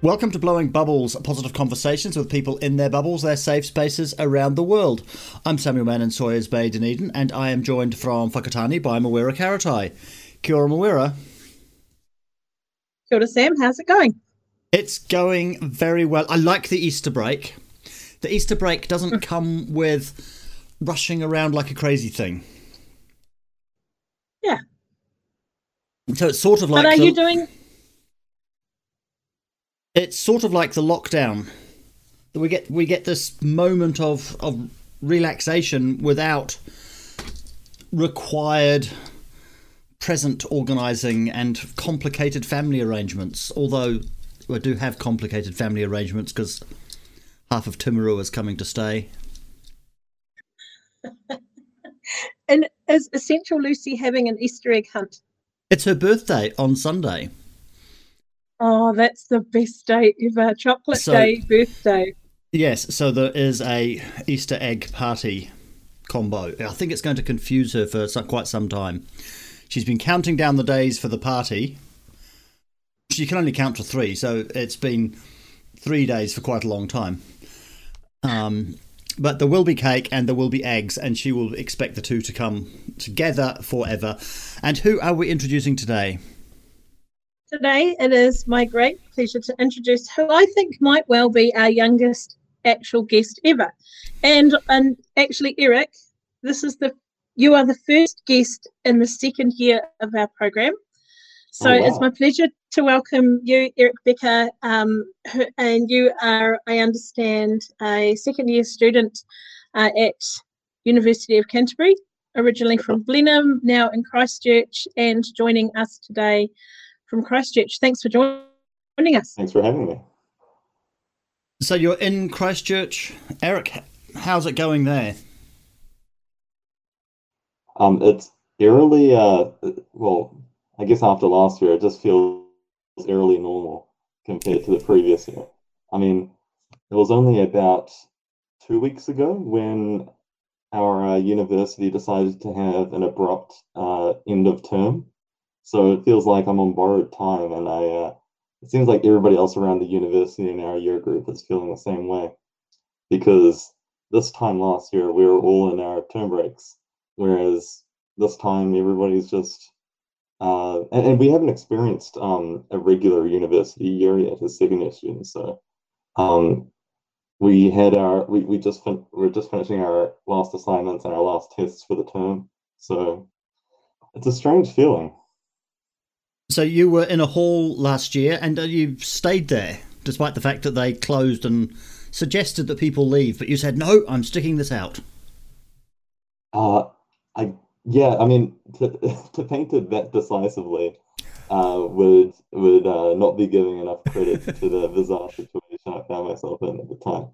Welcome to Blowing Bubbles, positive conversations with people in their bubbles, their safe spaces around the world. I'm Samuel Mann in Sawyers Bay, Dunedin, and I am joined from Whakatane by Mawera Karetai. Kia ora, Mawera. Kia ora, Sam. How's it going? It's going very well. I like the Easter break. The Easter break doesn't Mm. come with rushing around like a crazy thing. Yeah. So it's sort of like but are the- you doing? It's sort of like the lockdown. We get we get this moment of of relaxation without required present organising and complicated family arrangements. Although we do have complicated family arrangements because half of Timaru is coming to stay. And is Essential Lucy having an Easter egg hunt? It's her birthday on Sunday. Oh, that's the best day ever! Chocolate So- day, birthday. Yes, so there is a Easter egg party combo. I think it's going to confuse her for some, quite some time. She's been counting down the days for the party. She can only count to three, so it's been three days for quite a long time. Um, but there will be cake and there will be eggs, and she will expect the two to come together forever. And who are we introducing today? Today, it is my great pleasure to introduce who I think might well be our youngest actual guest ever. And and actually, Eric, this is the you are the first guest in the second year of our program. So Oh, wow. it's my pleasure to welcome you, Eric Becker. Um, who, and you are, I understand, a second year student uh, at University of Canterbury, originally from Blenheim, now in Christchurch, and joining us today from Christchurch. Thanks for joining us. Thanks for having me. So you're in Christchurch. Eric, how's it going there? Um, it's eerily, uh, well, I guess after last year, it just feels eerily normal compared to the previous year. I mean, it was only about two weeks ago when our uh, university decided to have an abrupt uh, end of term. So it feels like I'm on borrowed time, and I, uh, it seems like everybody else around the university in our year group is feeling the same way. Because this time last year, we were all in our term breaks whereas this time everybody's just uh, and, and we haven't experienced um, a regular university year yet as second year students so um, we had our we, we just fin- we're just finishing our last assignments and our last tests for the term so it's a strange feeling So you were in a hall last year, and uh, you stayed there despite the fact that they closed and suggested that people leave. But you said no, I'm sticking this out. Uh, I yeah, I mean to to paint it that decisively uh, would would uh, not be giving enough credit to the bizarre situation I found myself in at the time.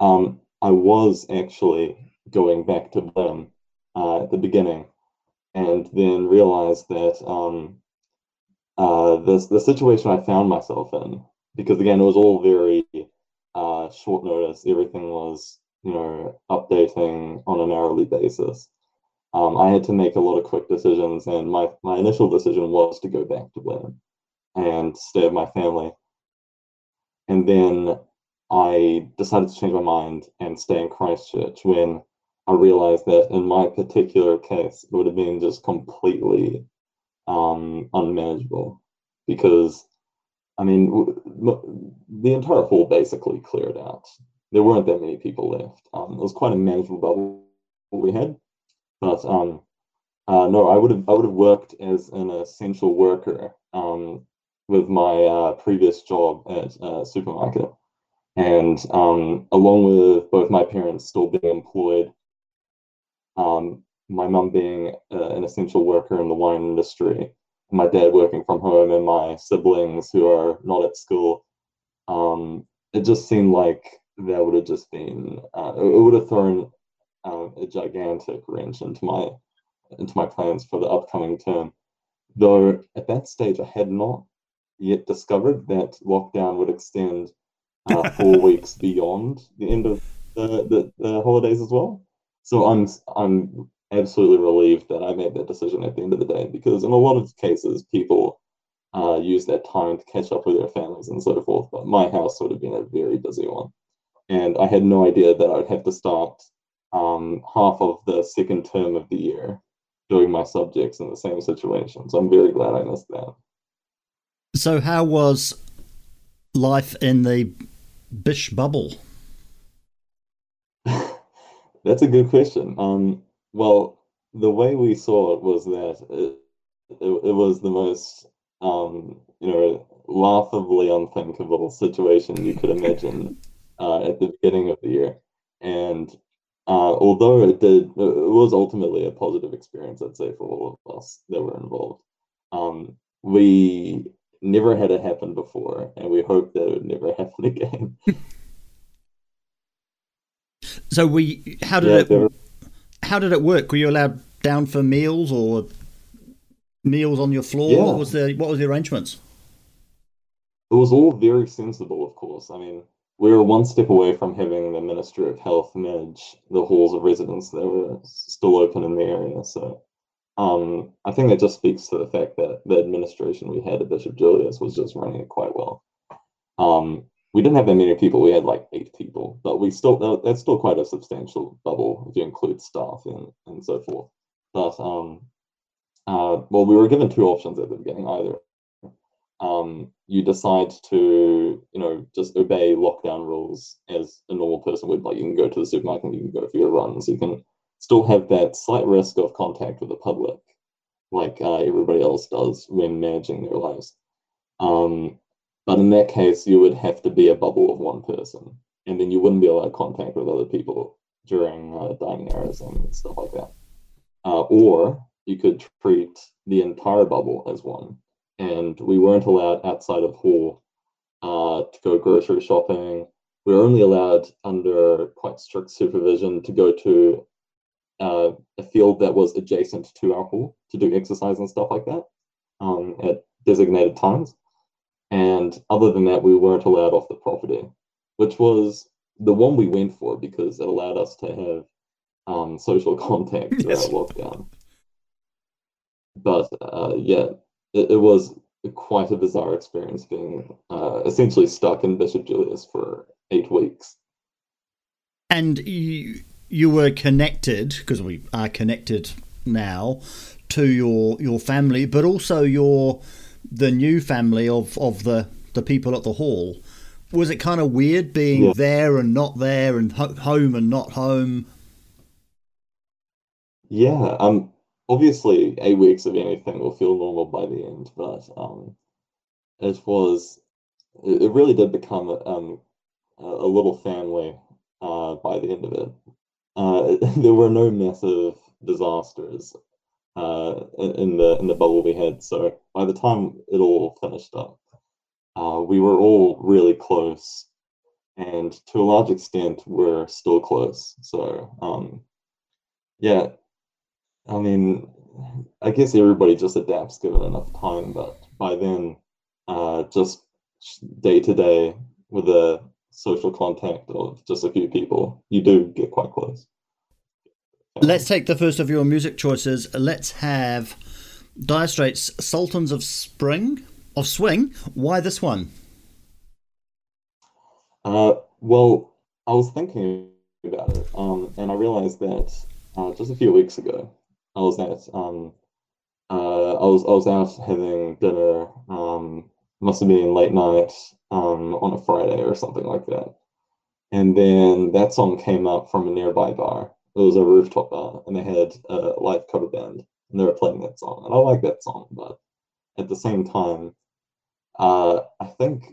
Um, I was actually going back to Blenheim uh, at the beginning, and then realized that um, uh, this the situation I found myself in because again it was all very uh, short notice. Everything was you know updating on an hourly basis um, I had to make a lot of quick decisions, and my, my initial decision was to go back to Blenheim and stay with my family. And then I decided to change my mind and stay in Christchurch when I realized that in my particular case, it would have been just completely um, unmanageable because, I mean, the entire hall basically cleared out. There weren't that many people left. Um, it was quite a manageable bubble we had but um, Uh, no, I would have I would have worked as an essential worker um, with my uh, previous job at a supermarket, and um, along with both my parents still being employed, um, my mum being uh, an essential worker in the wine industry, my dad working from home, and my siblings who are not at school, um, it just seemed like that would have just been uh, it would have thrown um, a gigantic wrench into my into my plans for the upcoming term. Though at that stage, I had not yet discovered that lockdown would extend uh, four weeks beyond the end of the, the, the holidays as well. So I'm I'm absolutely relieved that I made that decision at the end of the day because in a lot of cases people uh, use that time to catch up with their families and so forth. But my house would have been a very busy one, and I had no idea that I'd have to start um, half of the second term of the year doing my subjects in the same situation. So I'm very glad I missed that. So how was life in the Bish bubble? That's a good question. Um, well, the way we saw it was that it, it, it was the most, um, you know, laughably unthinkable situation you could imagine uh, at the beginning of the year. And uh, although it did, it was ultimately a positive experience, I'd say, for all of us that were involved. Um, we never had it happen before, and we hope that it would never happen again. so we, how did yeah, it, how did it work? Were you allowed down for meals or meals on your floor? Yeah. What was the what was the arrangements? It was all very sensible, of course. I mean, we were one step away from having the Ministry of Health manage the halls of residence that were still open in the area. So um, I think that just speaks to the fact that the administration we had at Bishop Julius was just running it quite well. Um, we didn't have that many people. We had like eight people, but we still that's still quite a substantial bubble if you include staff and, and so forth. But um, uh, well, we were given two options at the beginning. Either um, you decide to, you know, just obey lockdown rules as a normal person would. Like you can go to the supermarket, you can go for your runs, you can still have that slight risk of contact with the public, like uh, everybody else does when managing their lives. Um, but in that case, you would have to be a bubble of one person, and then you wouldn't be allowed contact with other people during uh, dining hours and stuff like that. Uh, or you could treat the entire bubble as one and we weren't allowed outside of hall uh, to go grocery shopping. We were only allowed under quite strict supervision to go to uh, a field that was adjacent to our hall to do exercise and stuff like that um, at designated times. And other than that, we weren't allowed off the property, which was the one we went for because it allowed us to have um, social contact yes. throughout lockdown. But uh, yeah, it, it was quite a bizarre experience being uh, essentially stuck in Bishop Julius for eight weeks. And you you were connected because we are connected now to your your family, but also your the new family of of the the people at the hall. Was it kind of weird being yeah. there and not there, and ho- home and not home? Yeah, um, obviously eight weeks of anything will feel normal by the end, but um, it was it really did become um, a little family uh, by the end of it. Uh, there were no massive disasters uh, in the in the bubble we had, so by the time it all finished up, uh, we were all really close, and to a large extent, we're still close. So um, yeah, I mean, I guess everybody just adapts given enough time, but by then, uh, just day to day with a social contact of just a few people, you do get quite close. Let's take the first of your music choices. Let's have Dire Straits' Sultans of Spring, of Swing. Why this one? Uh, well, I was thinking about it, um, and I realized that uh, just a few weeks ago, I was at um, uh, I was I was out having dinner. Um, must have been late night um, on a Friday or something like that. And then that song came up from a nearby bar it was a rooftop bar and they had a live cover band and they were playing that song and i like that song but at the same time uh, i think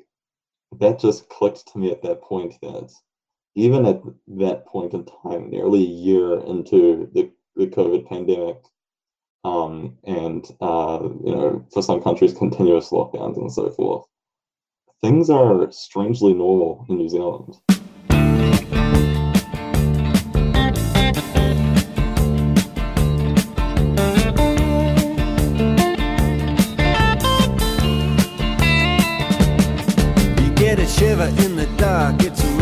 that just clicked to me at that point that even at that point in time nearly a year into the, the covid pandemic um, and uh, you know for some countries continuous lockdowns and so forth things are strangely normal in new zealand. I get to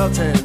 We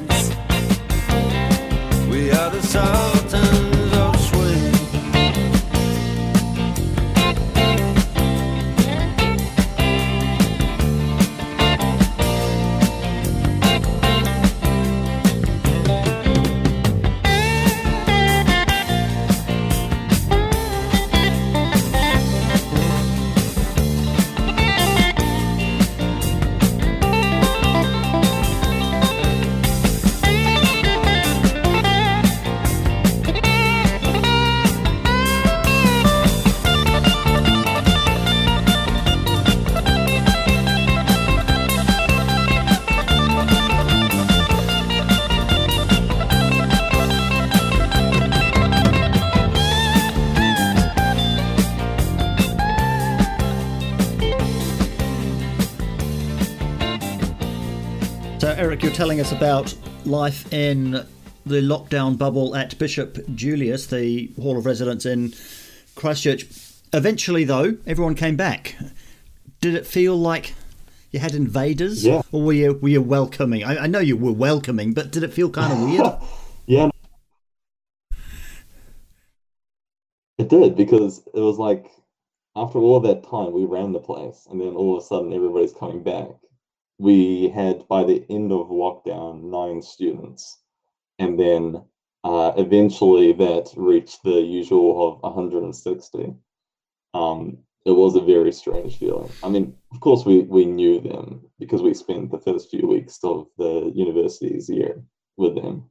Eric, you're telling us about life in the lockdown bubble at Bishop Julius, the Hall of Residence in Christchurch. Eventually, though, everyone came back. Did it feel like you had invaders, Yeah. or were you were you welcoming? I, I know you were welcoming, but did it feel kind of weird? Yeah, it did because it was like after all that time we ran the place, and then all of a sudden everybody's coming back. We had by the end of lockdown nine students, and then uh, eventually that reached the usual of 160. Um, it was a very strange feeling. I mean, of course, we we knew them because we spent the first few weeks of the university's year with them.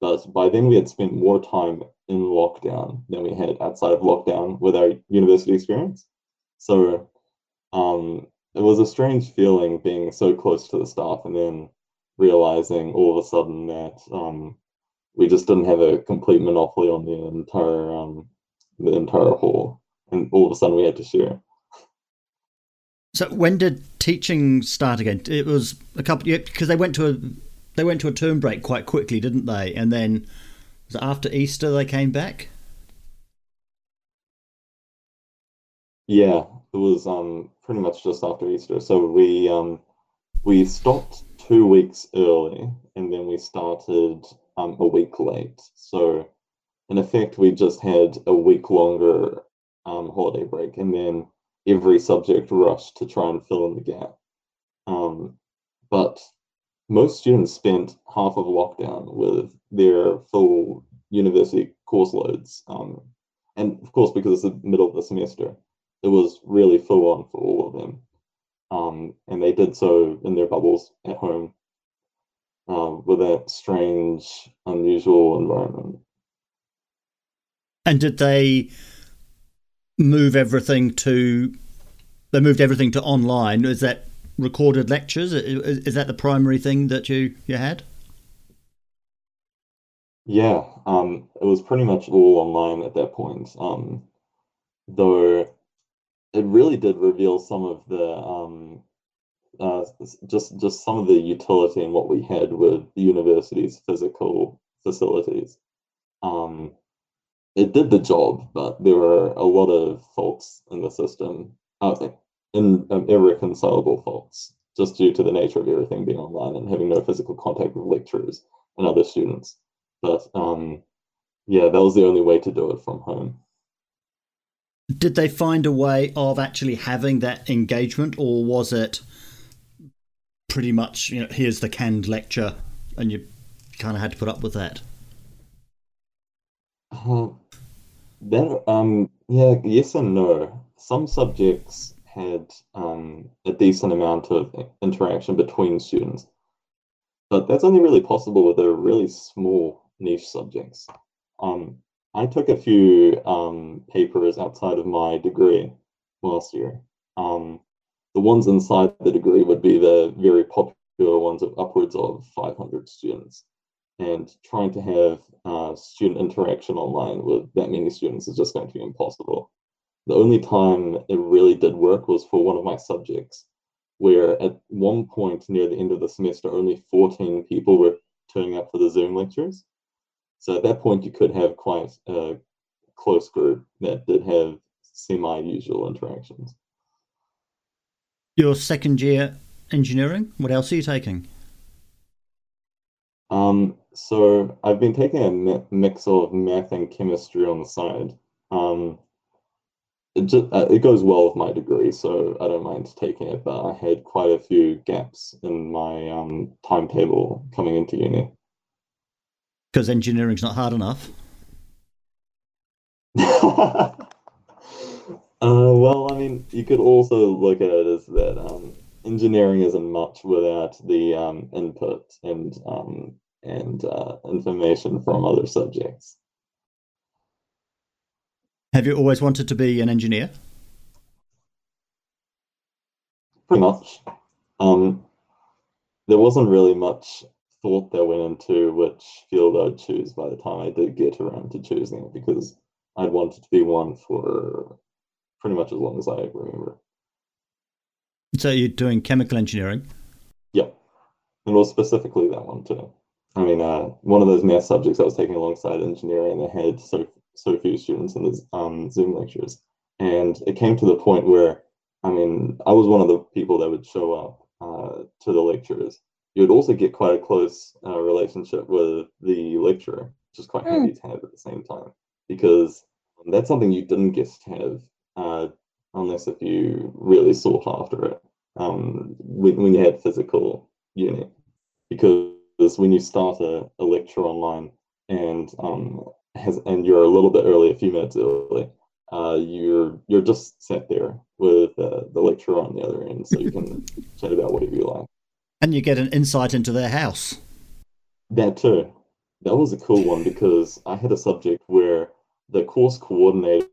But by then, we had spent more time in lockdown than we had outside of lockdown with our university experience. So um, it was a strange feeling being so close to the staff and then realizing all of a sudden that um, we just didn't have a complete monopoly on the entire um, the entire hall, and all of a sudden we had to share. So, when did teaching start again? It was a couple because they went to a they went to a term break quite quickly, didn't they? And then after Easter they came back. Yeah, it was um pretty much just after Easter. So we um we stopped two weeks early and then we started um a week late. So in effect we just had a week longer um holiday break and then every subject rushed to try and fill in the gap. Um but most students spent half of lockdown with their full university course loads. Um and of course because it's the middle of the semester it was really full on for all of them. Um, and they did so in their bubbles at home um, with that strange, unusual environment. And did they move everything to? They moved everything to online. Is that recorded lectures? Is is that the primary thing that you you had? Yeah, um, it was pretty much all online at that point. Um, though it really did reveal some of the um, uh, just just some of the utility in what we had with the university's physical facilities. Um, it did the job, but there were a lot of faults in the system, uh, in um, irreconcilable faults, just due to the nature of everything being online and having no physical contact with lecturers and other students. But um, yeah, that was the only way to do it from home. Did they find a way of actually having that engagement, or was it pretty much you know here's the canned lecture, and you kind of had to put up with that? Uh, that um yeah, yes and no. Some subjects had um a decent amount of interaction between students, but that's only really possible with a really small niche subjects. Um, I took a few um papers outside of my degree last year. Um, the ones inside the degree would be the very popular ones of upwards of 500 students and trying to have uh, student interaction online with that many students is just going to be impossible. The only time it really did work was for one of my subjects, where at one point near the end of the semester, only 14 people were turning up for the Zoom lectures. So at that point, you could have quite a close group that did have semi usual interactions. Your second year engineering. What else are you taking? Um, so I've been taking a mix of math and chemistry on the side. Um, it just uh, it goes well with my degree, so I don't mind taking it. But I had quite a few gaps in my um, timetable coming into uni. Because engineering's not hard enough. uh, well, I mean, you could also look at it as that um, engineering isn't much without the um, input and um, and uh, information from other subjects. Have you always wanted to be an engineer? Pretty much. Um, there wasn't really much thought that went into which field I'd choose by the time I did get around to choosing it because I'd wanted to be one for pretty much as long as I remember. So you're doing chemical engineering? Yep. And well, specifically that one too. I mean, uh, one of those math subjects I was taking alongside engineering, they had so so few students in the um, Zoom lectures, and it came to the point where, I mean, I was one of the people that would show up uh, to the lectures. You would also get quite a close uh, relationship with the lecturer, which is quite Mm. handy to have at the same time, because that's something you didn't get to have uh, unless if you really sought after it um, when, when you had physical unit. Because when you start a, a lecture online and um, has and you're a little bit early, a few minutes early, uh, you're you're just sat there with uh, the lecturer on the other end, so you can chat about whatever you like. And you get an insight into their house. That too. That was a cool one because I had a subject where the course coordinator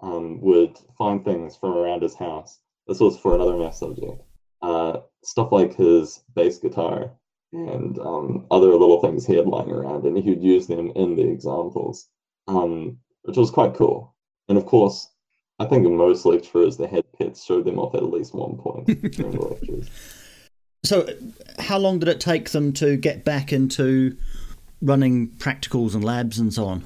um, would find things from around his house. This was for another math subject. Uh, stuff like his bass guitar and um, other little things he had lying around, and he would use them in the examples, um, which was quite cool. And of course, I think most lecturers that had pets showed them off at least one point during the lectures. So, how long did it take them to get back into running practicals and labs and so on?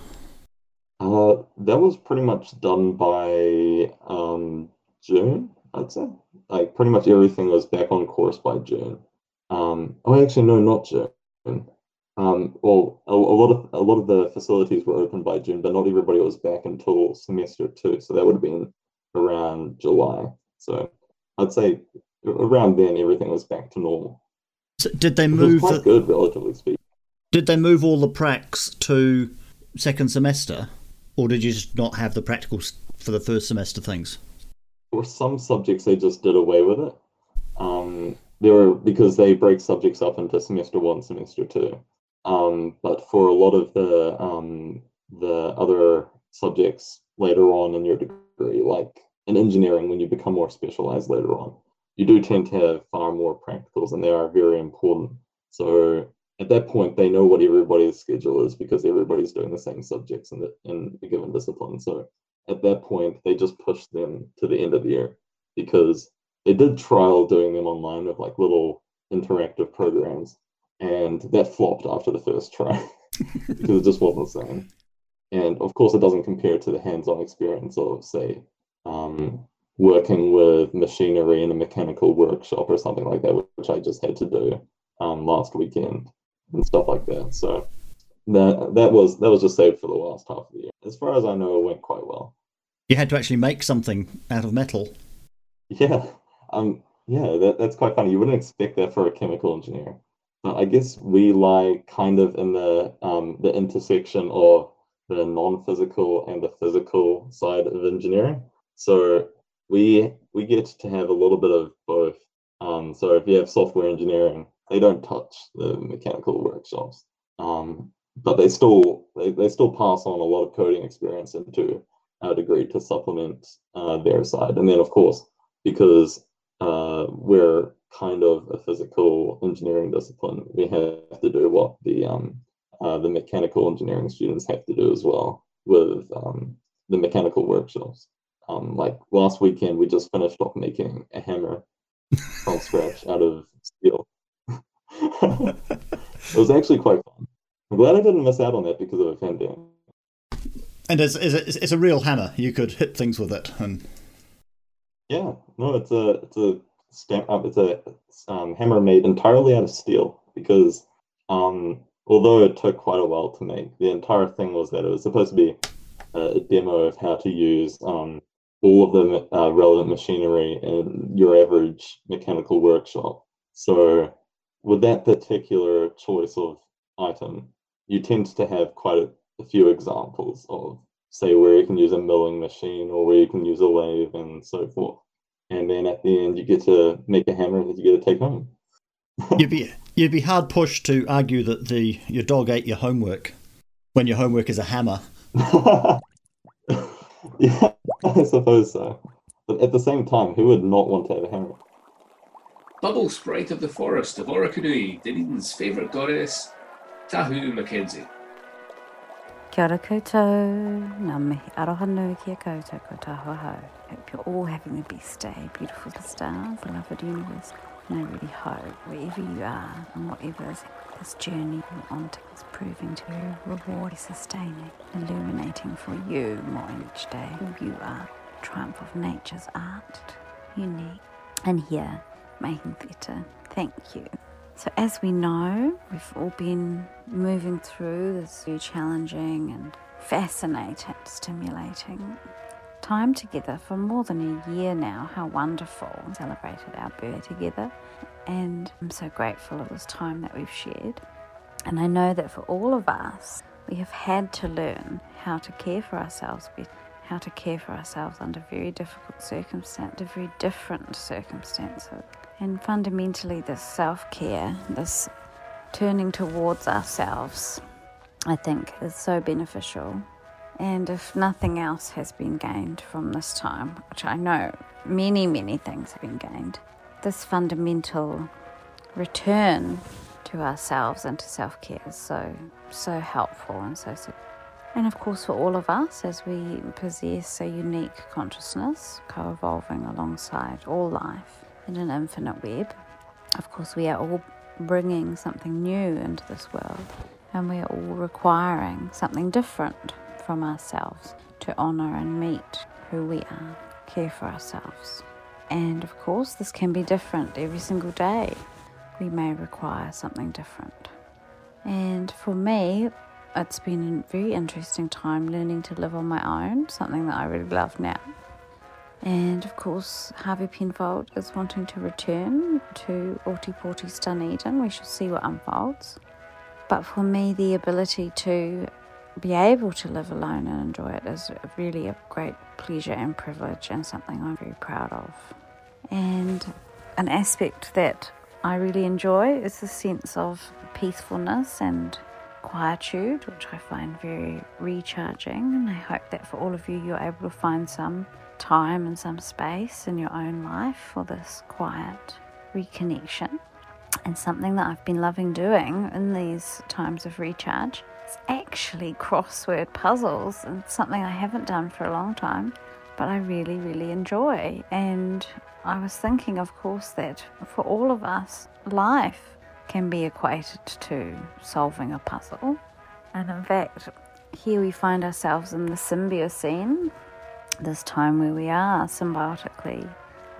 Uh, that was pretty much done by um, June, I'd say. Like pretty much everything was back on course by June. Um, oh, actually, no, not June. Um, well, a, a lot of a lot of the facilities were open by June, but not everybody was back until semester two. So that would have been around July. So I'd say around then everything was back to normal. So did they move? quite The, good, relatively speaking. did they move all the pracs to second semester, or did you just not have the practicals for the first semester things? for some subjects they just did away with it. Um, there were because they break subjects up into semester one, semester two. Um, but for a lot of the um, the other subjects later on in your degree, like in engineering, when you become more specialized later on, you do tend to have far more practicals, and they are very important. So at that point, they know what everybody's schedule is because everybody's doing the same subjects in the in a given discipline. So at that point, they just push them to the end of the year because they did trial doing them online with like little interactive programs, and that flopped after the first try because it just wasn't the same. And of course, it doesn't compare to the hands-on experience of, say, um, working with machinery in a mechanical workshop or something like that, which I just had to do um, last weekend and stuff like that. So that that was that was just saved for the last half of the year. As far as I know, it went quite well. You had to actually make something out of metal. Yeah, um, yeah, that, that's quite funny. You wouldn't expect that for a chemical engineer, but I guess we lie kind of in the um, the intersection of the non-physical and the physical side of engineering. So we we get to have a little bit of both. Um, so if you have software engineering, they don't touch the mechanical workshops, um, but they still they, they still pass on a lot of coding experience into our degree to supplement uh, their side. And then of course, because uh, we're kind of a physical engineering discipline, we have to do what the um, uh, the mechanical engineering students have to do as well with um, the mechanical workshops. Um, like last weekend, we just finished off making a hammer from scratch out of steel. it was actually quite fun. I'm glad I didn't miss out on that because of a pandemic. And it's, it's, it's a real hammer. You could hit things with it. And Yeah, no, it's a it's a stamp up. It's a um, hammer made entirely out of steel because Um, although it took quite a while to make, the entire thing was that it was supposed to be a demo of how to use um, all of the uh, relevant machinery in your average mechanical workshop. So, with that particular choice of item, you tend to have quite a, a few examples of, say, where you can use a milling machine or where you can use a lathe and so forth. And then at the end, you get to make a hammer that you get to take home. you'd be you'd be hard pushed to argue that the your dog ate your homework when your homework is a hammer. yeah, I suppose so. But at the same time, who would not want to have a hammer? Bubble Sprite of the Forest of Orokonui, Dunedin's favourite goddess, Tahu Mackenzie. Kia ora koutou, ngā mihi aroha nui ki a koutou ko tāhua hau. Hope you're all having the best day, beautiful stars, beloved universe. And I really hope wherever you are and whatever is this journey you're on is proving to be rewarding, sustaining, illuminating for you more each day who you are. Triumph of nature's art, unique, and here making theatre. Thank you. So, as we know, we've all been moving through this very challenging and fascinating, stimulating time together for more than a year now. How wonderful! Celebrated our birthday together, and I'm so grateful of this time that we've shared. And I know that for all of us, we have had to learn how to care for ourselves better, how to care for ourselves under very difficult circumstances, very different circumstances. And fundamentally, this self care, this turning towards ourselves, I think is so beneficial. And if nothing else has been gained from this time, which I know many, many things have been gained, this fundamental return to ourselves and to self care is so, so helpful and so, so. And of course, for all of us, as we possess a unique consciousness co evolving alongside all life in an infinite web, of course, we are all bringing something new into this world and we are all requiring something different from ourselves to honour and meet who we are, care for ourselves. And of course, this can be different every single day. We may require something different. And for me, it's been a very interesting time learning to live on my own, something that I really love now. And of course, Harvey Penfold is wanting to return to Ōtepoti Dunedin. We shall see what unfolds. But for me, the ability to be able to live alone and enjoy it is really a great pleasure and privilege and something I'm very proud of. And an aspect that I really enjoy is the sense of peacefulness and quietude, which I find very recharging. And I hope that for all of you, you're able to find some time and some space in your own life for this quiet reconnection. And something that I've been loving doing in these times of recharge is actually crossword puzzles, and something I haven't done for a long time, but I really, really enjoy. And I was thinking, of course, that for all of us, life can be equated to solving a puzzle. And in fact, here we find ourselves in the symbiocene, this time where we are symbiotically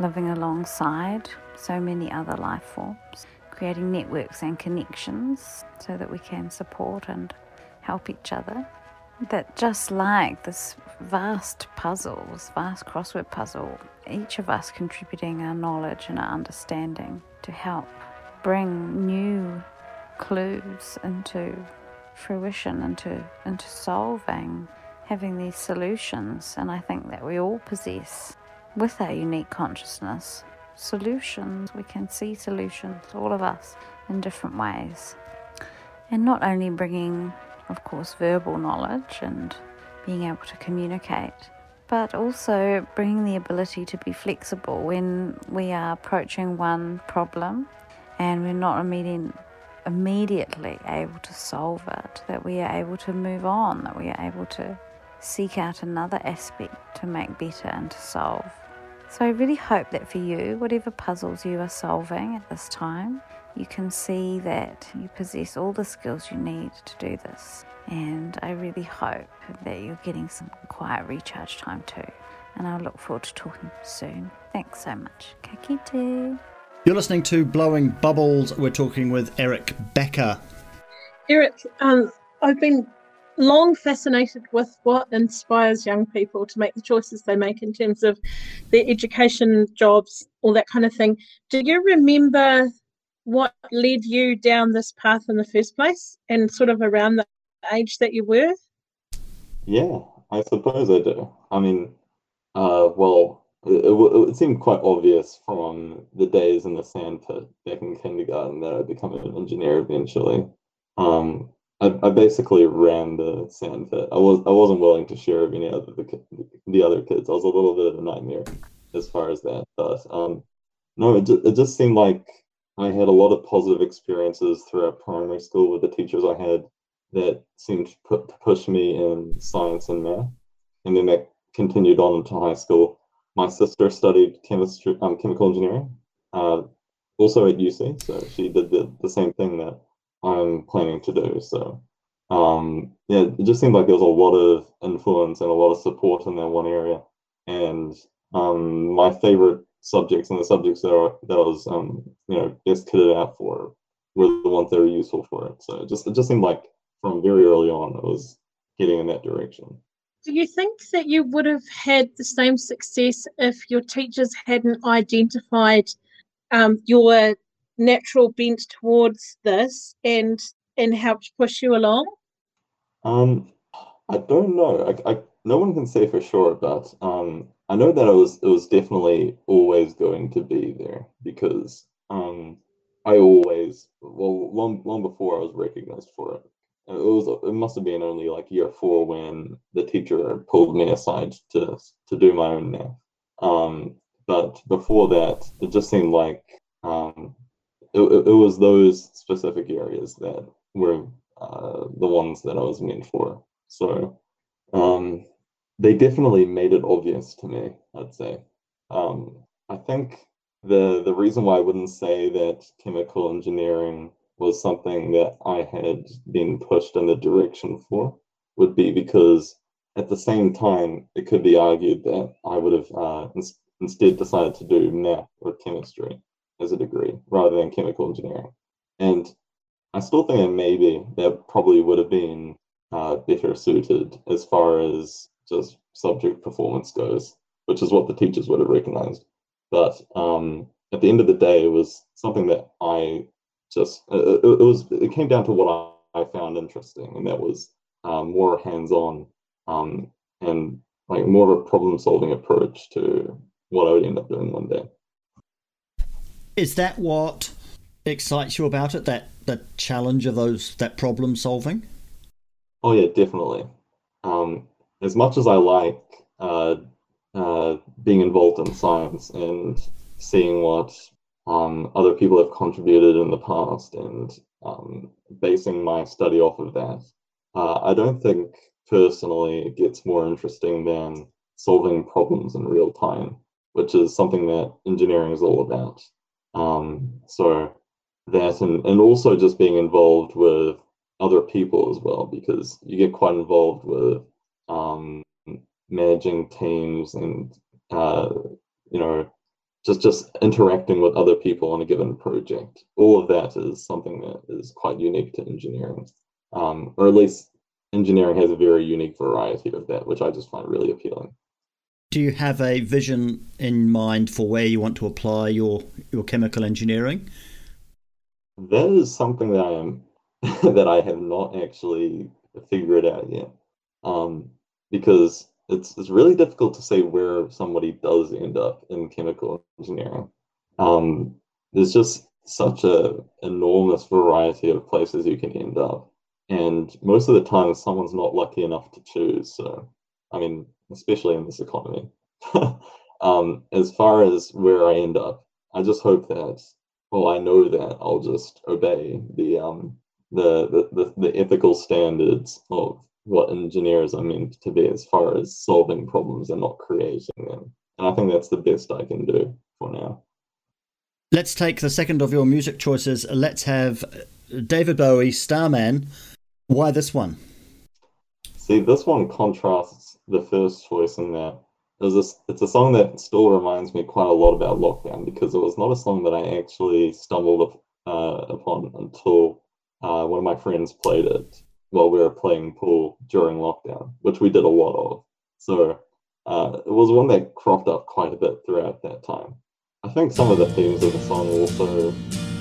living alongside so many other life forms, creating networks and connections so that we can support and help each other. That just like this vast puzzle, this vast crossword puzzle, each of us contributing our knowledge and our understanding to help bring new clues into fruition, into, into solving, having these solutions. And I think that we all possess, with our unique consciousness, solutions. We can see solutions, all of us, in different ways. And not only bringing, of course, verbal knowledge and being able to communicate, but also bringing the ability to be flexible when we are approaching one problem and we're not immediately immediately able to solve it, that we are able to move on, that we are able to seek out another aspect to make better and to solve. So I really hope that for you, whatever puzzles you are solving at this time, you can see that you possess all the skills you need to do this. And I really hope that you're getting some quiet recharge time too. And I look forward to talking soon. Thanks so much. Ka kite. You're listening to Blowing Bubbles. We're talking with Eric Becker. Eric, um, I've been long fascinated with what inspires young people to make the choices they make in terms of their education, jobs, all that kind of thing. Do you remember what led you down this path in the first place and sort of around the age that you were? Yeah, I suppose I do. I mean, uh, well, it, it, it, seemed quite obvious from the days in the sandpit back in kindergarten that I'd become an engineer eventually. Um, I, I basically ran the sandpit. I was I wasn't willing to share with any other the, the other kids. I was a little bit of a nightmare as far as that. But um, no, it it just seemed like I had a lot of positive experiences throughout primary school with the teachers I had that seemed to, put, to push me in science and math, and then that continued on into high school. My sister studied chemistry, um, chemical engineering, uh, also at UC, so she did the, the same thing that I'm planning to do. So, um, yeah, it just seemed like there was a lot of influence and a lot of support in that one area. And um, my favorite subjects and the subjects that, are, that I was, um, you know, best kitted out for were the ones that were useful for it. So it just it just seemed like from very early on, it was heading in that direction. Do you think that you would have had the same success if your teachers hadn't identified um, your natural bent towards this and and helped push you along? Um, I don't know. I, I no one can say for sure, but um, I know that it was it was definitely always going to be there because um, I always well long long before I was recognized for it. It was it must have been only like year four when the teacher pulled me aside to to do my own math. Um, but before that, it just seemed like um, it, it was those specific areas that were uh, the ones that I was meant for. So um, they definitely made it obvious to me, I'd say. Um, I think the the reason why I wouldn't say that chemical engineering was something that I had been pushed in the direction for would be because at the same time it could be argued that I would have uh, ins- instead decided to do math or chemistry as a degree rather than chemical engineering. And I still think that maybe that probably would have been uh, better suited as far as just subject performance goes, which is what the teachers would have recognized. But um, at the end of the day, it was something that I just uh, it, it, was it came down to what I, I found interesting, and that was um, more hands-on um, and like more of a problem-solving approach to what I would end up doing one day. Is that what excites you about it? That that challenge of those that problem solving? Oh yeah, definitely. Um, as much as I like uh, uh, being involved in science and seeing what um, other people have contributed in the past and um, basing my study off of that, uh, I don't think personally it gets more interesting than solving problems in real time, which is something that engineering is all about. Um, so that and, and also just being involved with other people as well, because you get quite involved with um, managing teams and uh, you know just just interacting with other people on a given project. All of that is something that is quite unique to engineering, um, or at least engineering has a very unique variety of that, which I just find really appealing. Do you have a vision in mind for where you want to apply your, your chemical engineering? That is something that I am that I have not actually figured out yet. Um, because it's it's really difficult to say where somebody does end up in chemical engineering. Um, there's just such a enormous variety of places you can end up, and most of the time someone's not lucky enough to choose. So, I mean, especially in this economy. um, as far as where I end up, I just hope that, well, I know that I'll just obey the um, the, the, the, the ethical standards of what engineers I meant to be as far as solving problems and not creating them. And I think that's the best I can do for now. Let's take the second of your music choices. Let's have David Bowie, Starman. Why this one? See, this one contrasts the first choice in that it a, it's a song that still reminds me quite a lot about lockdown because it was not a song that I actually stumbled uh, upon until uh, one of my friends played it while we were playing pool during lockdown, which we did a lot of. So uh, it was one that cropped up quite a bit throughout that time. I think some of the themes of the song also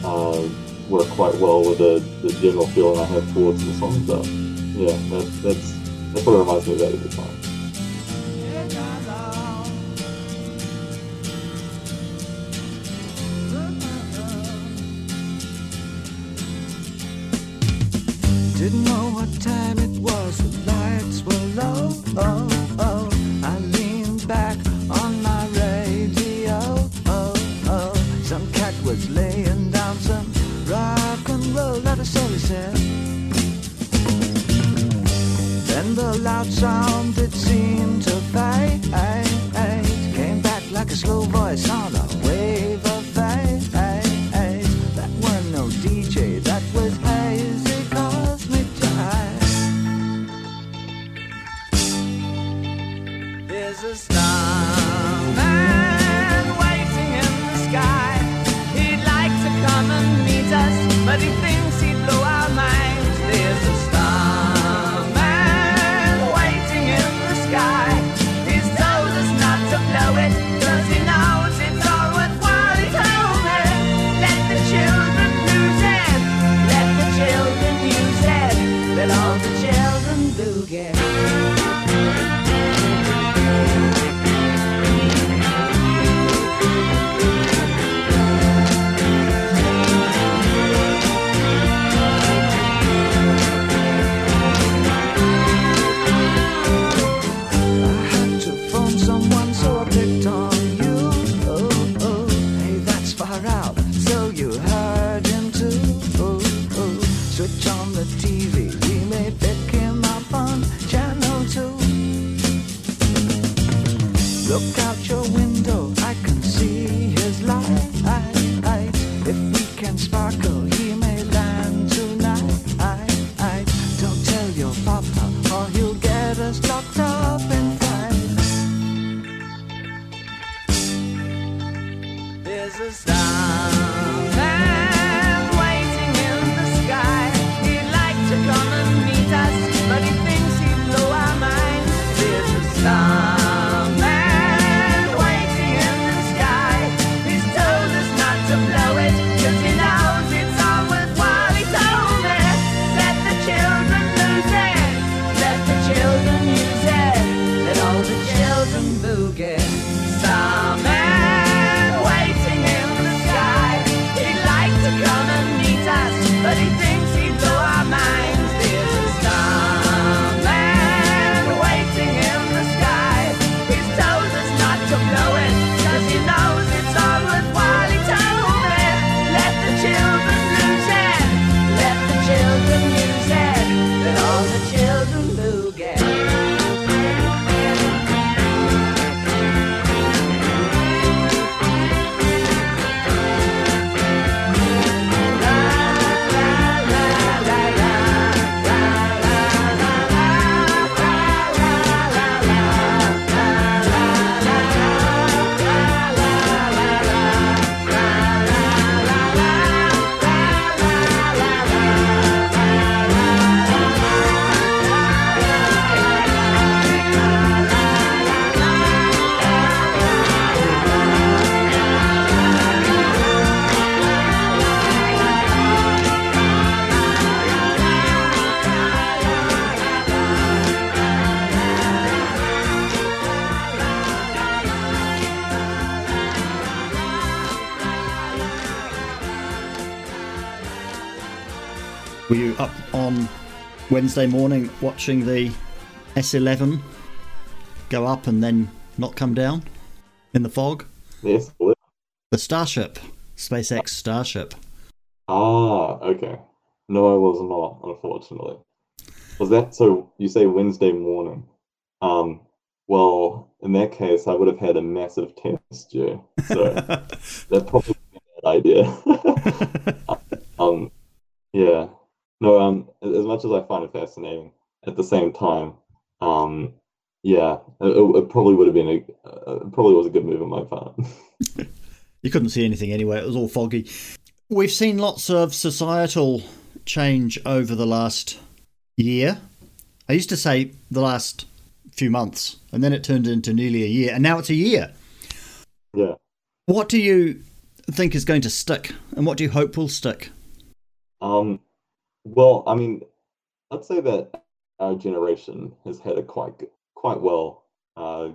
uh, work quite well with the, the general feeling I have towards the song. But yeah, that, that's that's what reminds me of that at the time. loud sound that seemed to fade. Came back like a slow voice on a Wednesday morning watching the SN11 go up and then not come down in the fog. Yes. The Starship, SpaceX Starship. Ah, okay. No, I was not, unfortunately. Was that so? You say Wednesday morning. Um, well, in that case, I would have had a massive test due, so that probably a bad idea. um, yeah, no, um, as much as I find it fascinating, at the same time, um, yeah, it, it, probably would have been a uh, probably was a good move on my part. you couldn't see anything anyway; it was all foggy. We've seen lots of societal change over the last year. I used to say the last few months, and then it turned into nearly a year, and now it's a year. Yeah. What do you think is going to stick, and what do you hope will stick? Um, well, I mean, I'd say that our generation has had it quite quite well, uh,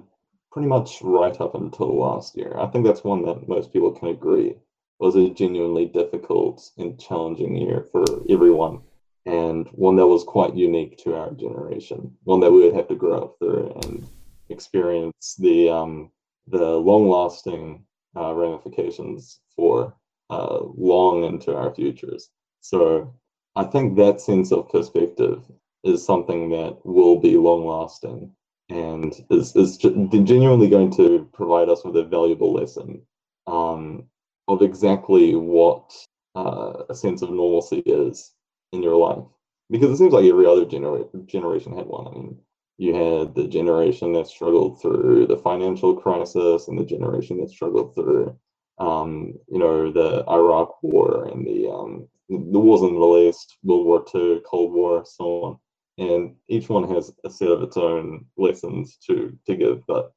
pretty much right up until last year. I think that's one that most people can agree was a genuinely difficult and challenging year for everyone, and one that was quite unique to our generation. One that we would have to grow up through and experience the um, the long lasting uh, ramifications for uh, long into our futures. So I think that sense of perspective is something that will be long lasting and is, is genuinely going to provide us with a valuable lesson um, of exactly what uh, a sense of normalcy is in your life. Because it seems like every other genera- generation had one. I mean, you had the generation that struggled through the financial crisis and the generation that struggled through um, you know the iraq war and the um, the wars in the middle east world war ii cold war so on and each one has a set of its own lessons to to give but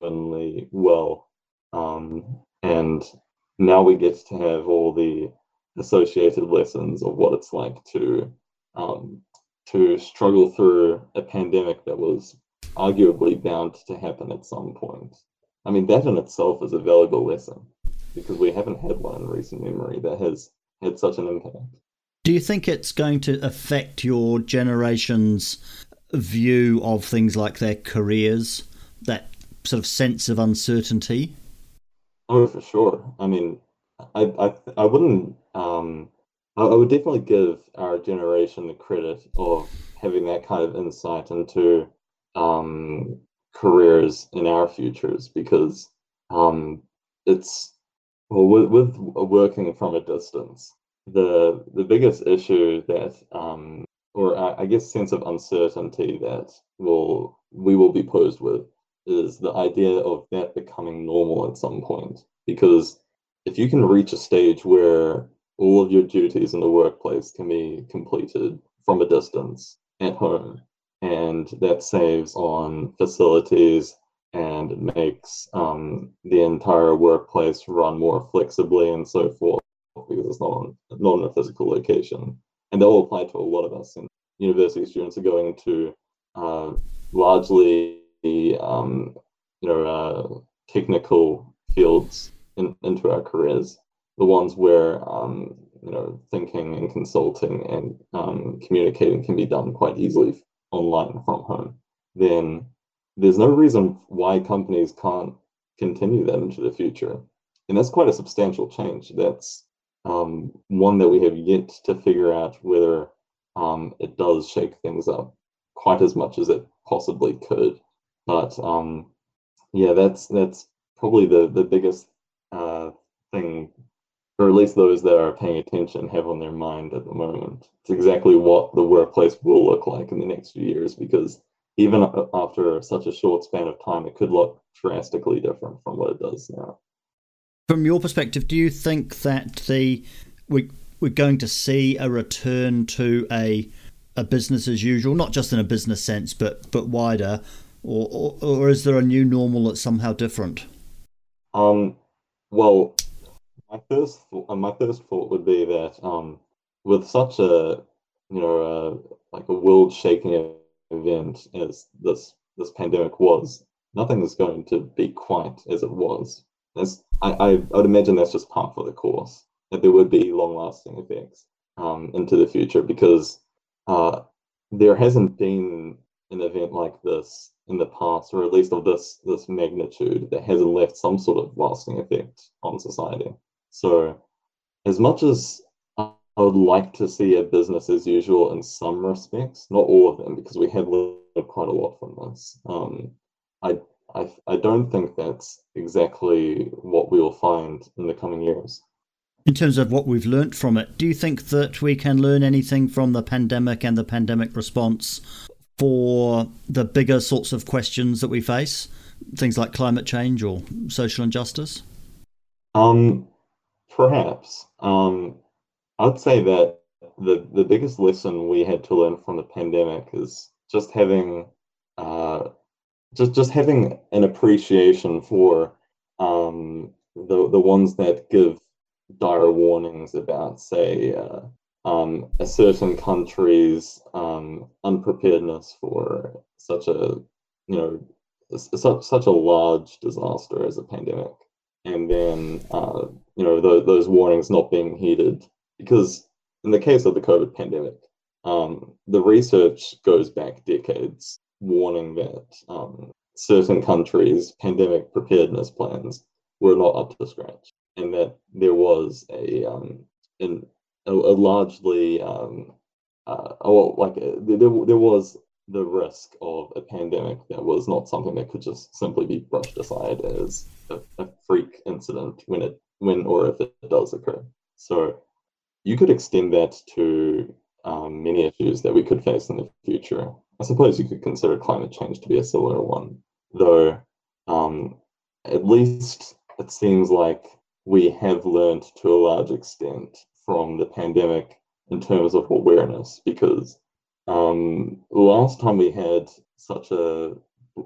only well um, and now we get to have all the associated lessons of what it's like to um, to struggle through a pandemic that was arguably bound to happen at some point. I mean, that in itself is a valuable lesson because we haven't had one in recent memory that has had such an impact. Do you think it's going to affect your generation's view of things like their careers, that sort of sense of uncertainty? Oh, for sure. I mean, I I, I wouldn't. Um, I, I would definitely give our generation the credit of having that kind of insight into um, careers in our futures because um, it's well with, with working from a distance. The the biggest issue that um, or I, I guess sense of uncertainty that will we will be posed with is the idea of that becoming normal at some point. Because if you can reach a stage where all of your duties in the workplace can be completed from a distance at home, and that saves on facilities and makes um, the entire workplace run more flexibly and so forth because it's not not in a physical location. And that will apply to a lot of us. And university students are going to uh, largely um, you know uh, technical fields in, into our careers, the ones where um, you know thinking and consulting and um, communicating can be done quite easily online from home. Then there's no reason why companies can't continue that into the future, and that's quite a substantial change. That's um, one that we have yet to figure out whether um, it does shake things up quite as much as it possibly could. But um, yeah, that's that's probably the the biggest uh, thing, or at least those that are paying attention have on their mind at the moment. It's exactly what the workplace will look like in the next few years, because even after such a short span of time, it could look drastically different from what it does now. From your perspective, do you think that the we we're going to see a return to a a business as usual, not just in a business sense, but but wider, or or, or is there a new normal that's somehow different? Um, well, my first th- uh, my first thought would be that um, with such a you know uh, like a world shaking event as this this pandemic was, nothing is going to be quite as it was. That's, I, I I would imagine that's just part for the course. That there would be long lasting effects um, into the future because uh, there hasn't been an event like this in the past, or at least of this this magnitude, that hasn't left some sort of lasting effect on society. So, as much as I would like to see a business as usual in some respects, not all of them, because we have learned quite a lot from this. Um, I, I I don't think that's exactly what we will find in the coming years. In terms of what we've learnt from it, do you think that we can learn anything from the pandemic and the pandemic response for the bigger sorts of questions that we face? Things like climate change or social injustice? Um, perhaps. Um, I'd say that the the biggest lesson we had to learn from the pandemic is just having uh, just just having an appreciation for um, the the ones that give dire warnings about, say, uh, um, a certain country's um, unpreparedness for such a you know such such a large disaster as a pandemic, and then uh, you know th- those warnings not being heeded because in the case of the COVID pandemic, um, the research goes back decades warning that um, certain countries' pandemic preparedness plans were not up to scratch, and that there was a um, an, a, a largely um, uh, well, like uh, there, there was the risk of a pandemic that was not something that could just simply be brushed aside as a, a freak incident when it when or if it does occur. So you could extend that to um, many issues that we could face in the future. I suppose you could consider climate change to be a similar one, though. Um, at least it seems like we have learned to a large extent from the pandemic in terms of awareness, because um, last time we had such a,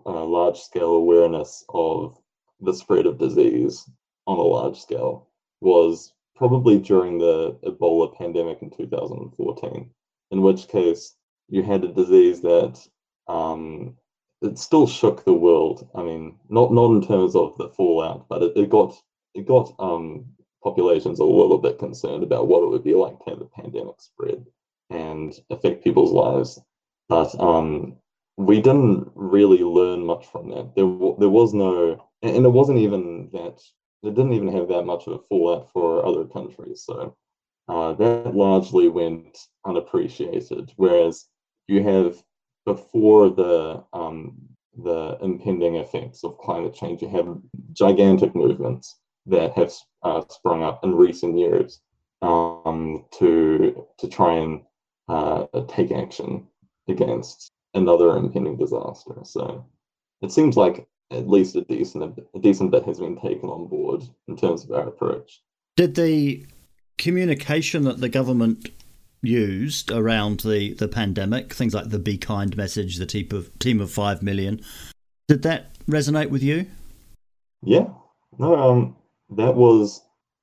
a large scale awareness of the spread of disease on a large scale was probably during the Ebola pandemic in 2014, in which case you had a disease that um, it still shook the world. I mean, not not in terms of the fallout, but it, it got it got um, populations a little bit concerned about what it would be like to have pandemic spread and affect people's lives. But um, we didn't really learn much from that. There, there was no, and it wasn't even that it didn't even have that much of a fallout for other countries. So uh, that largely went unappreciated. Whereas you have before the um, the impending effects of climate change, you have gigantic movements that have uh, sprung up in recent years um, to to try and uh, take action against another impending disaster. So it seems like at least a decent a decent bit has been taken on board in terms of our approach. Did the communication that the government used around the, the pandemic, things like the Be Kind message, the team of team of five million, did that resonate with you? Yeah, no, um, that was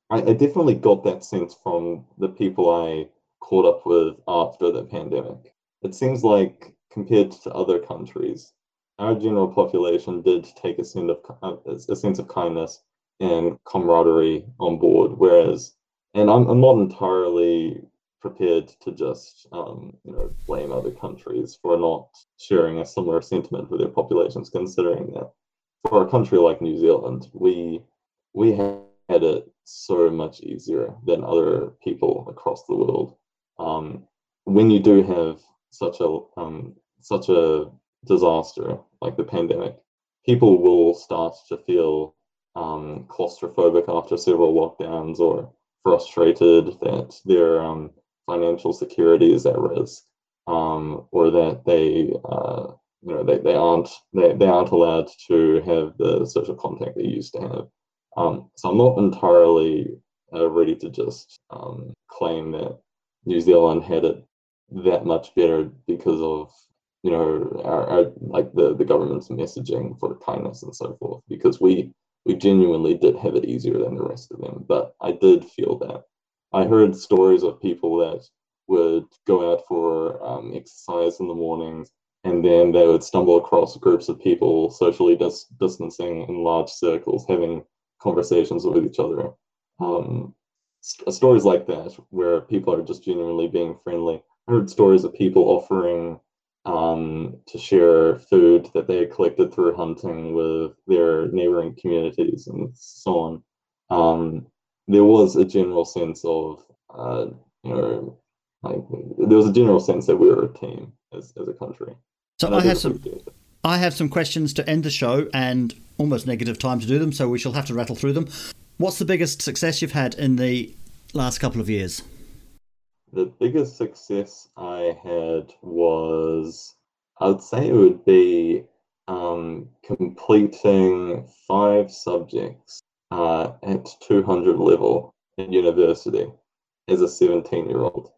I, I definitely got that sense from the people I caught up with after the pandemic. It seems like compared to other countries, our general population did take a sense of uh, a sense of kindness and camaraderie on board. Whereas, and I'm, I'm not entirely prepared to just um, you know blame other countries for not sharing a similar sentiment with their populations, considering that for a country like New Zealand, we we had it so much easier than other people across the world. Um, when you do have such a um, such a disaster like the pandemic, people will start to feel um, claustrophobic after several lockdowns or frustrated that their um, financial security is at risk um, or that they uh, you know they, they aren't they, they aren't allowed to have the social contact they used to have. Um, so i'm not entirely uh, ready to just um, claim that new zealand had it that much better because of you know, our, our, like the, the government's messaging for kindness and so forth, because we we genuinely did have it easier than the rest of them. But I did feel that. I heard stories of people that would go out for um, exercise in the mornings and then they would stumble across groups of people socially dis- distancing in large circles, having conversations with each other. Um, st- stories like that, where people are just genuinely being friendly. I heard stories of people offering um, to share food that they had collected through hunting with their neighboring communities and so on. Um, there was a general sense of, uh, you know, like there was a general sense that we were a team as, as a country. So I, I have some. I have some questions to end the show and almost negative time to do them, so we shall have to rattle through them. What's the biggest success you've had in the last couple of years? The biggest success I had was, I'd say it would be um, completing five subjects uh, at 200 level at university as a 17 year old.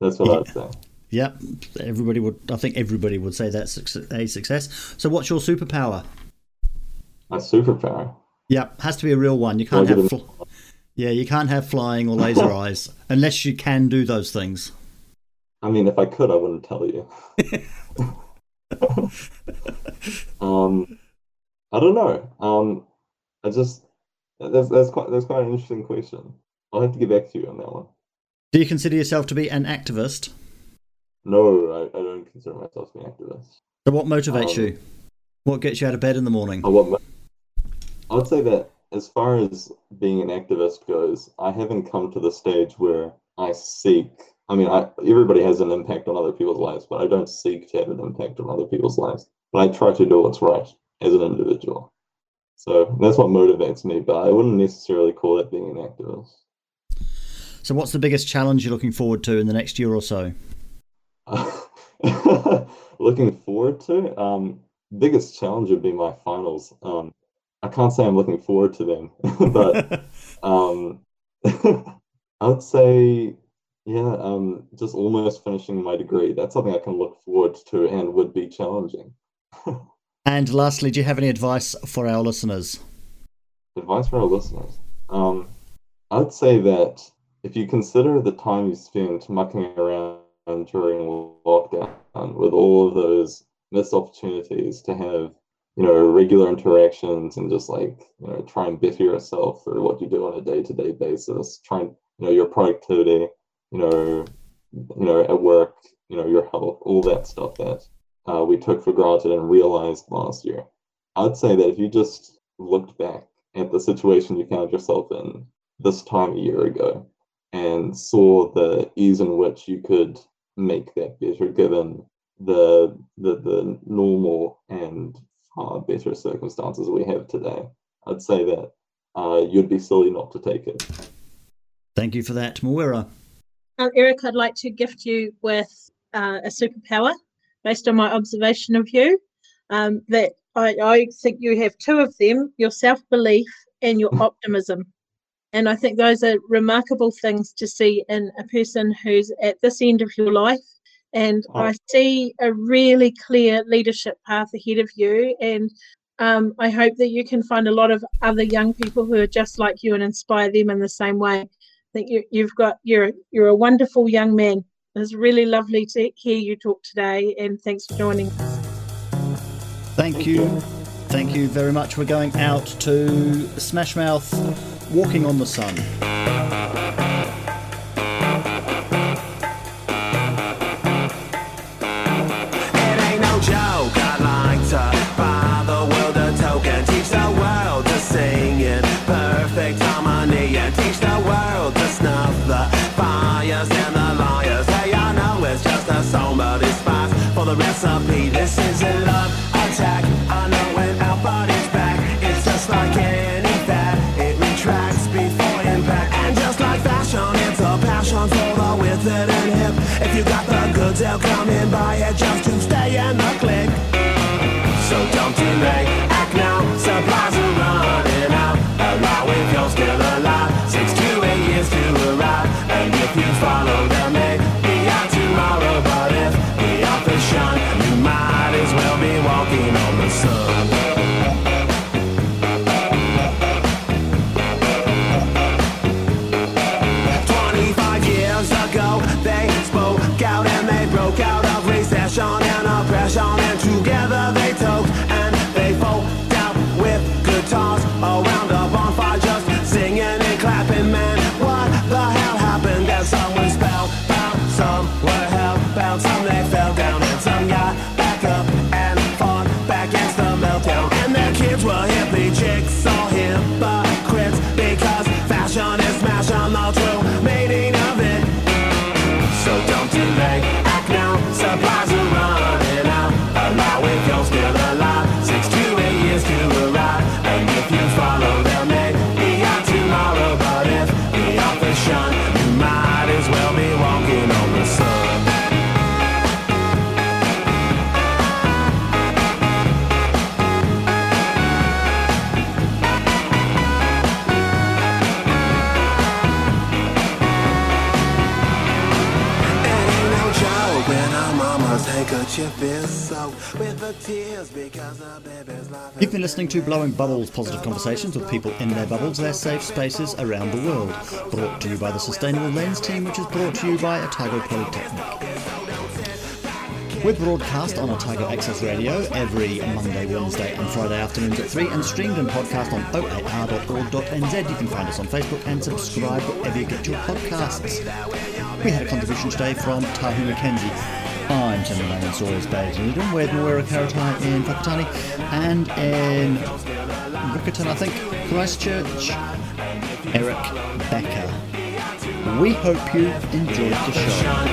That's what I'd say. Yep, everybody would. I think everybody would say that's a success. So, what's your superpower? My superpower. Yep, has to be a real one. You can't have. Fl- yeah, you can't have flying or laser eyes unless you can do those things. I mean, if I could, I wouldn't tell you. um, I don't know. Um, I just that's that's quite that's quite an interesting question. I'll have to get back to you on that one. Do you consider yourself to be an activist? No, I, I don't consider myself to be an activist. So, what motivates Um, you? What gets you out of bed in the morning? I. I would say that as far as being an activist goes, I haven't come to the stage where I seek. I mean, I, everybody has an impact on other people's lives, but I don't seek to have an impact on other people's lives. But I try to do what's right as an individual. So that's what motivates me. But I wouldn't necessarily call it being an activist. So, what's the biggest challenge you're looking forward to in the next year or so? looking forward to um biggest challenge would be my finals um i can't say i'm looking forward to them but um i would say yeah um just almost finishing my degree. That's something i can look forward to and would be challenging. And lastly, do you have any advice for our listeners? advice for our listeners. Um i'd say that if you consider the time you spent mucking around during lockdown with all of those missed opportunities to have you know regular interactions and just like you know try and better yourself through what you do on a day-to-day basis. Try and you know your productivity you know you know at work you know your health all that stuff that uh, we took for granted and realized last year. I'd say that if you just looked back at the situation you found yourself in this time a year ago and saw the ease in which you could make that better given the the, the normal and far better circumstances we have today. I'd say that uh, you'd be silly not to take it. Thank you for that, Moira. Um, Eric, I'd like to gift you with uh, a superpower based on my observation of you. Um, that I, I think you have two of them your self belief and your optimism. And I think those are remarkable things to see in a person who's at this end of your life. And Oh. I see a really clear leadership path ahead of you. And um, I hope that you can find a lot of other young people who are just like you and inspire them in the same way. I think you, you've got you're you're a wonderful young man. It's really lovely to hear you talk today, and thanks for joining us. Thank you. Thank you very much. We're going out to Smashmouth Walking on the Sun. Don't Act now, surprise. You've been listening to Blowing Bubbles Positive Conversations with people in their bubbles, their safe spaces around the world. Brought to you by the Sustainable Lens team, which is brought to you by Otago Polytechnic. We're broadcast on Otago Access Radio every Monday, Wednesday, and Friday afternoons at 3 and streamed and podcast on oar.org.nz. You can find us on Facebook and subscribe wherever you get your podcasts. We had a contribution today from Tahu Mackenzie. I'm Sammy Lang in Sawyers Bay, Dunedin, with Moira Karetai in Whakatane, and in Riccarton, I think, Christchurch, Eric Becker. We hope you enjoyed the show.